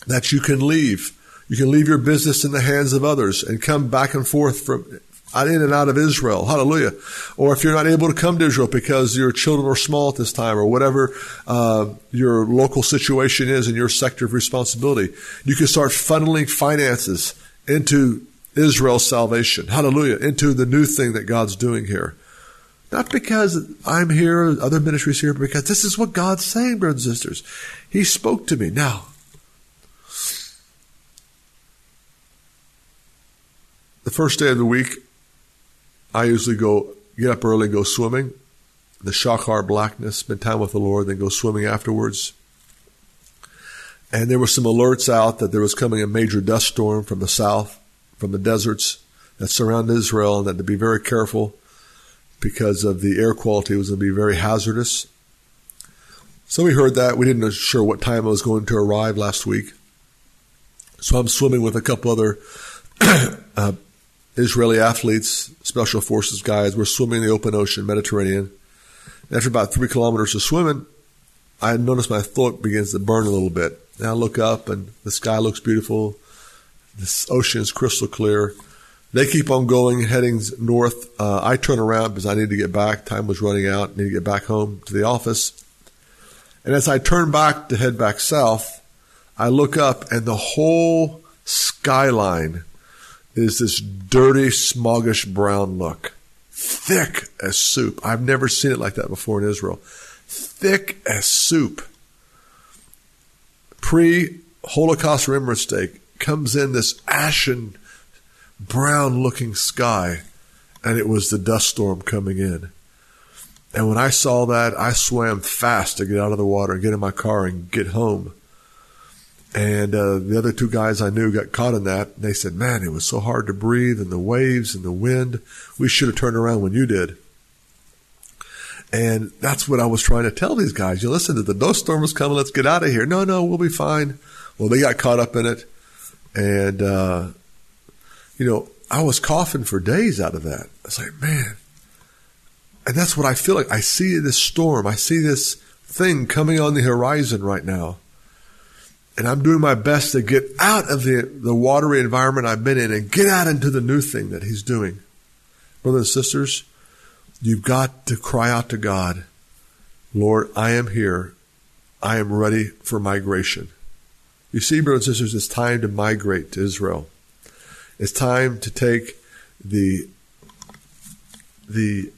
that you can leave. You can leave your business in the hands of others and come back and forth from in and out of Israel. Hallelujah. Or if you're not able to come to Israel because your children are small at this time or whatever uh, your local situation is in your sector of responsibility, you can start funneling finances into Israel's salvation. Hallelujah. Into the new thing that God's doing here. Not because I'm here, other ministries here, but because this is what God's saying, brothers and sisters. He spoke to me. Now, the first day of the week, I usually go get up early, and go swimming, the shakar blackness, spend time with the Lord, then go swimming afterwards. And there were some alerts out that there was coming a major dust storm from the south, from the deserts that surround Israel, and that to be very careful because of the air quality was going to be very hazardous. So we heard that. We didn't know sure what time it was going to arrive last week. So I'm swimming with a couple other uh, Israeli athletes, special forces guys. We're swimming in the open ocean, Mediterranean. And after about three kilometers of swimming, I notice my throat begins to burn a little bit. And I look up and the sky looks beautiful. This ocean is crystal clear. They keep on going, heading north. Uh, I turn around because I need to get back. Time was running out. I need to get back home to the office. And as I turn back to head back south, I look up and the whole skyline is this dirty, smoggish brown look. Thick as soup. I've never seen it like that before in Israel. Thick as soup. Pre Holocaust Remembrance Day comes in this ashen brown looking sky, and it was the dust storm coming in. And when I saw that, I swam fast to get out of the water and get in my car and get home. And uh, the other two guys I knew got caught in that. And they said, Man, it was so hard to breathe, and the waves and the wind. We should have turned around when you did. And that's what I was trying to tell these guys. You listen to the dust storm is coming. Let's get out of here. No, no, we'll be fine. Well, they got caught up in it. And uh, you know, I was coughing for days out of that. I was like, man. And that's what I feel like. I see this storm. I see this thing coming on the horizon right now. And I'm doing my best to get out of the, the watery environment I've been in and get out into the new thing that he's doing. Brothers and sisters, you've got to cry out to God, Lord, I am here. I am ready for migration. You see, brothers and sisters, it's time to migrate to Israel. It's time to take the the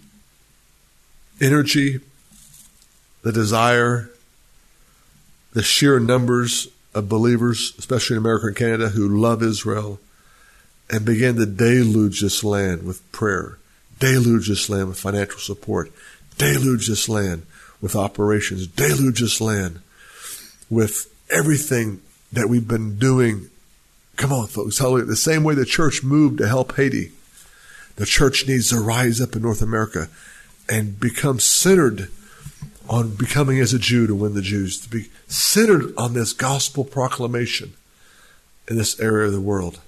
energy, the desire, the sheer numbers of believers, especially in America and Canada, who love Israel, and begin to deluge this land with prayer, deluge this land with financial support, deluge this land with operations, deluge this land with everything that we've been doing Come on, folks. Hallelujah. The same way the church moved to help Haiti, the church needs to rise up in North America and become centered on becoming as a Jew to win the Jews, to be centered on this gospel proclamation in this area of the world.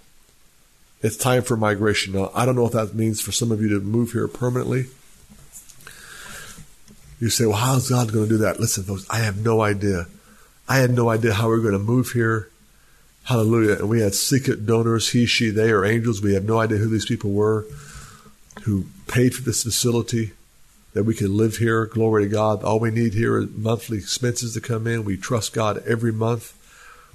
It's time for migration. Now, I don't know what that means for some of you to move here permanently. You say, well, how's God going to do that? Listen, folks, I have no idea. I had no idea how we are going to move here. Hallelujah. And we had secret donors, he, she, they, or angels. We have no idea who these people were who paid for this facility that we can live here. Glory to God. All we need here is monthly expenses to come in. We trust God every month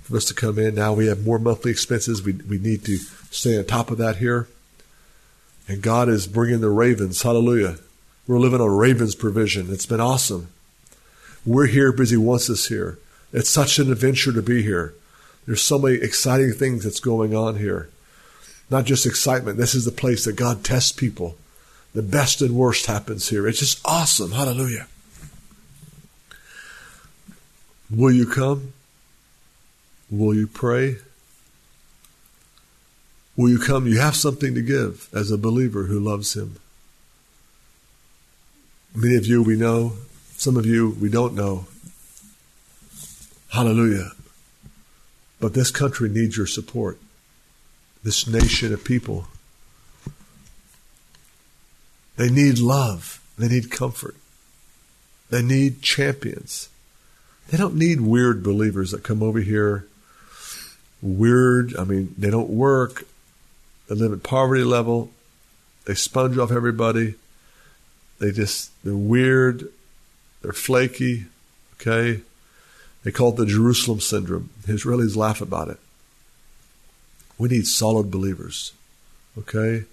for us to come in. Now we have more monthly expenses. We, we need to stay on top of that here. And God is bringing the ravens. Hallelujah. We're living on ravens provision. It's been awesome. We're here because He wants us here. It's such an adventure to be here. There's so many exciting things that's going on here. Not just excitement. This is the place that God tests people. The best and worst happens here. It's just awesome. Hallelujah. Will you come? Will you pray? Will you come? You have something to give as a believer who loves Him. Many of you we know, some of you we don't know. Hallelujah. But this country needs your support. This nation of people. They need love. They need comfort. They need champions. They don't need weird believers that come over here. Weird, I mean, they don't work. They live at poverty level. They sponge off everybody. They just, they're weird. They're flaky. Okay? They call it the Jerusalem syndrome. The Israelis laugh about it. We need solid believers, okay,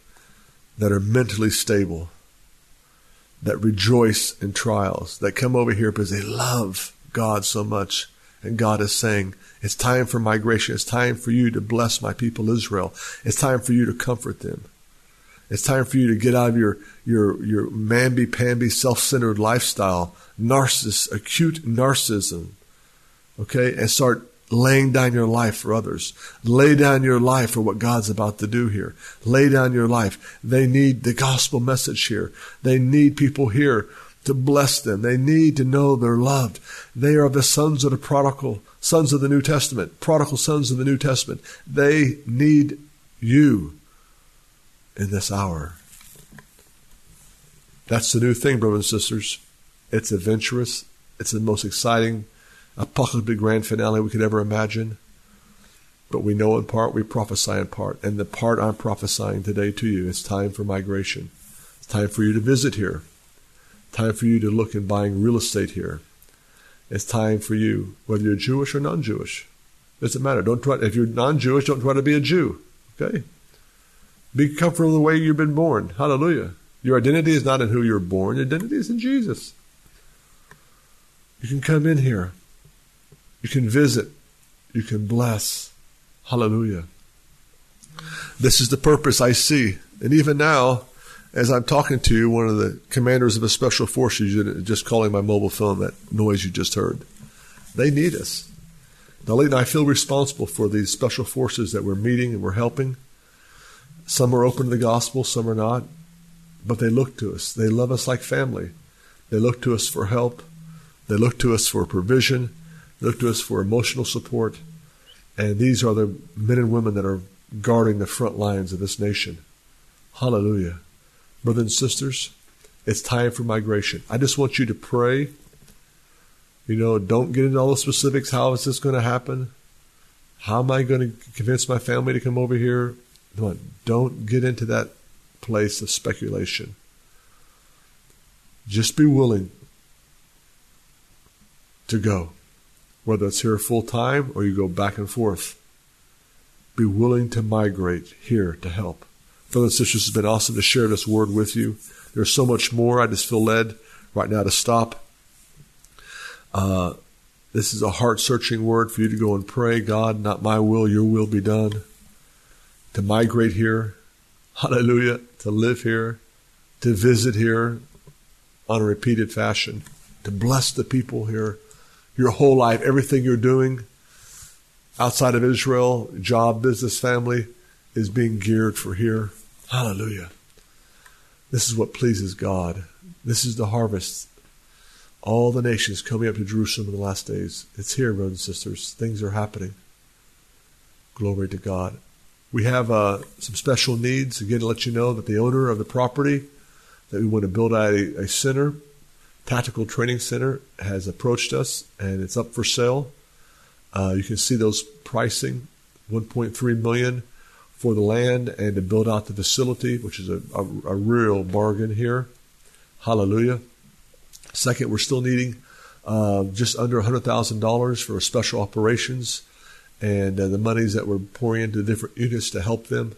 that are mentally stable, that rejoice in trials, that come over here because they love God so much. And God is saying, it's time for migration. It's time for you to bless my people Israel. It's time for you to comfort them. It's time for you to get out of your, your, your mamby-pamby, self-centered lifestyle, narciss, acute narcissism, okay, and start laying down your life for others. Lay down your life for what God's about to do here. Lay down your life. They need the gospel message here. They need people here to bless them. They need to know they're loved. They are the sons of the prodigal, sons of the New Testament, prodigal sons of the New Testament. They need you in this hour. That's the new thing, brothers and sisters. It's adventurous. It's the most exciting apocalyptic grand finale we could ever imagine. But we know in part, we prophesy in part. And the part I'm prophesying today to you, it's time for migration. It's time for you to visit here. Time for you to look in buying real estate here. It's time for you, whether you're Jewish or non-Jewish. Doesn't matter. Don't try. If you're non-Jewish, don't try to be a Jew. Okay. Be comfortable the way you've been born. Hallelujah. Your identity is not in who you're born. Your identity is in Jesus. You can come in here. You can visit. You can bless. Hallelujah. This is the purpose I see. And even now, as I'm talking to you, one of the commanders of a special forces unit just calling my mobile phone, that noise you just heard. They need us. Now, and I feel responsible for these special forces that we're meeting and we're helping. Some are open to the gospel, some are not. But they look to us. They love us like family. They look to us for help. They look to us for provision. Look to us for emotional support. And these are the men and women that are guarding the front lines of this nation. Hallelujah. Brothers and sisters, it's time for migration. I just want you to pray. You know, don't get into all the specifics. How is this going to happen? How am I going to convince my family to come over here? Come on, don't get into that place of speculation. Just be willing to go, whether it's here full time or you go back and forth. Be willing to migrate here to help. Brothers and sisters, it's been awesome to share this word with you. There's so much more. I just feel led right now to stop. Uh, this is a heart searching word for you to go and pray God, not my will, your will be done. To migrate here. Hallelujah. To live here. To visit here on a repeated fashion. To bless the people here. Your whole life, everything you're doing outside of Israel, job, business, family, is being geared for here. Hallelujah. This is what pleases God. This is the harvest. All the nations coming up to Jerusalem in the last days. It's here, brothers and sisters. Things are happening. Glory to God. We have uh, some special needs. Again, to let you know that the owner of the property that we want to build a, a center, tactical training center, has approached us, and it's up for sale. Uh, you can see those pricing, 1.3 million for the land and to build out the facility, which is a, a, a real bargain here. Hallelujah. Second, we're still needing uh, just under $100,000 for special operations and uh, the monies that we're pouring into different units to help them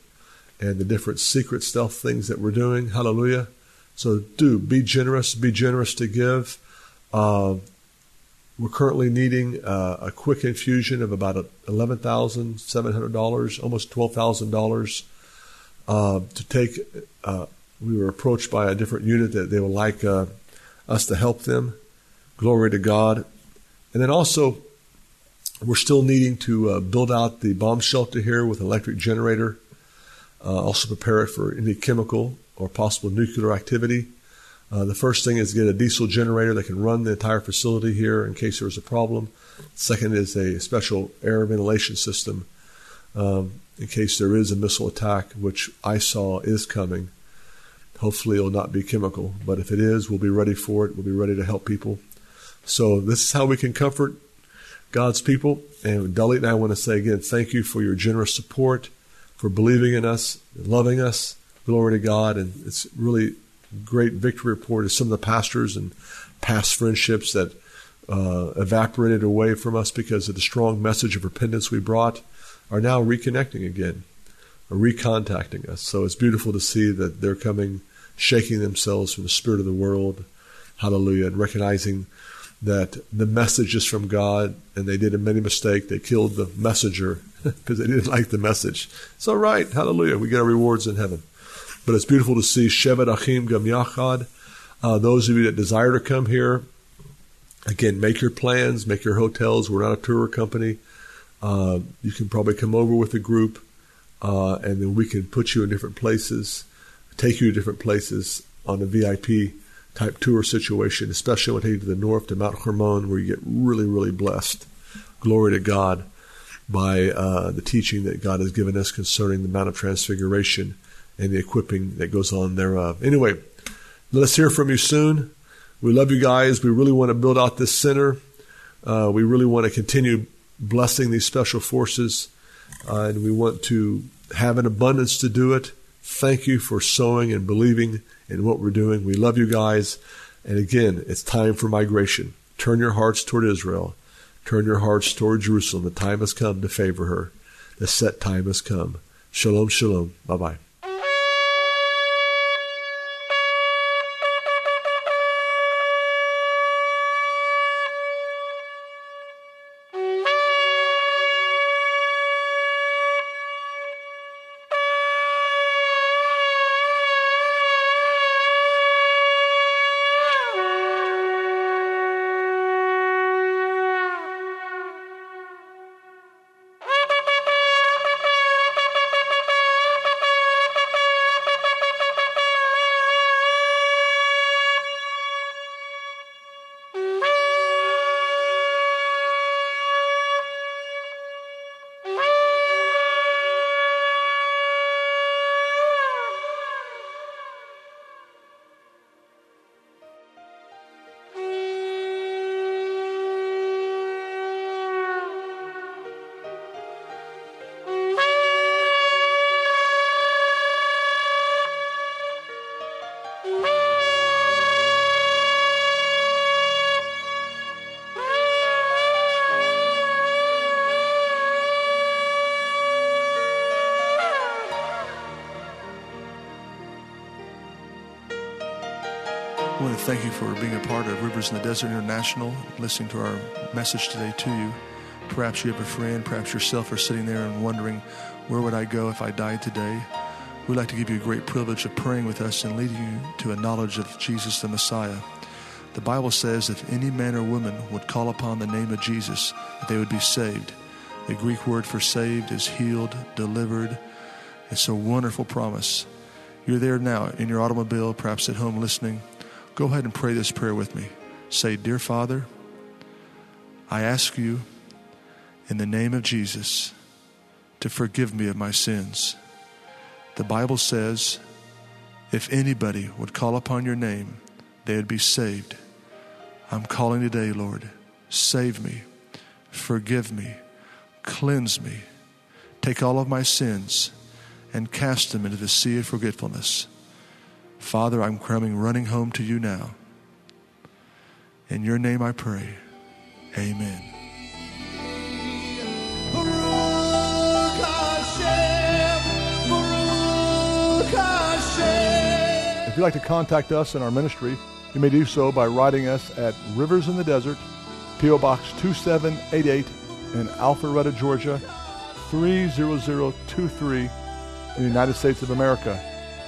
and the different secret stealth things that we're doing. Hallelujah. So do be generous, be generous to give. Uh, we're currently needing uh, a quick infusion of about $11,700, almost $12,000 uh, to take. Uh, we were approached by a different unit that they would like uh, us to help them. Glory to God. And then also, we're still needing to build out the bomb shelter here with electric generator, also prepare it for any chemical or possible nuclear activity. Uh, the first thing is get a diesel generator that can run the entire facility here in case there's a problem. Second is a special air ventilation system um, in case there is a missile attack, which I saw is coming. Hopefully, it'll not be chemical, but if it is, we'll be ready for it. We'll be ready to help people. So, this is how we can comfort God's people. And Dalit and I want to say again, thank you for your generous support, for believing in us, loving us. Glory to God. And it's really great victory report is some of the pastors and past friendships that uh, evaporated away from us because of the strong message of repentance we brought are now reconnecting again, recontacting us. So it's beautiful to see that they're coming, shaking themselves from the spirit of the world. Hallelujah. And recognizing that the message is from God and they did a many mistake. They killed the messenger because they didn't like the message. It's all right. Hallelujah. We get our rewards in heaven. But it's beautiful to see Shevet Achim Gam Yachad. Uh, those of you that desire to come here, again, make your plans, make your hotels. We're not a tour company. Uh, you can probably come over with a group, uh, and then we can put you in different places, take you to different places on a VIP type tour situation, especially when heading to the north to Mount Hermon, where you get really, really blessed. Glory to God by uh, the teaching that God has given us concerning the Mount of Transfiguration and the equipping that goes on thereof. Anyway, let us hear from you soon. We love you guys. We really want to build out this center. Uh, we really want to continue blessing these special forces, uh, and we want to have an abundance to do it. Thank you for sowing and believing in what we're doing. We love you guys. And again, it's time for migration. Turn your hearts toward Israel. Turn your hearts toward Jerusalem. The time has come to favor her. The set time has come. Shalom, shalom. Bye bye. Thank you for being a part of Rivers in the Desert International, listening to our message today to you. Perhaps you have a friend, perhaps yourself are sitting there and wondering, where would I go if I died today? We'd like to give you a great privilege of praying with us and leading you to a knowledge of Jesus the Messiah. The Bible says if any man or woman would call upon the name of Jesus, they would be saved. The Greek word for saved is healed, delivered. It's a wonderful promise. You're there now in your automobile, perhaps at home listening. Go ahead and pray this prayer with me. Say, Dear Father, I ask you in the name of Jesus to forgive me of my sins. The Bible says, if anybody would call upon your name, they would be saved. I'm calling today, Lord. Save me, forgive me, cleanse me, take all of my sins and cast them into the sea of forgetfulness. Father, I'm coming running home to you now. In your name I pray. Amen. If you'd like to contact us in our ministry, you may do so by writing us at Rivers in the Desert, P.O. Box 2788 in Alpharetta, Georgia 30023 in the United States of America.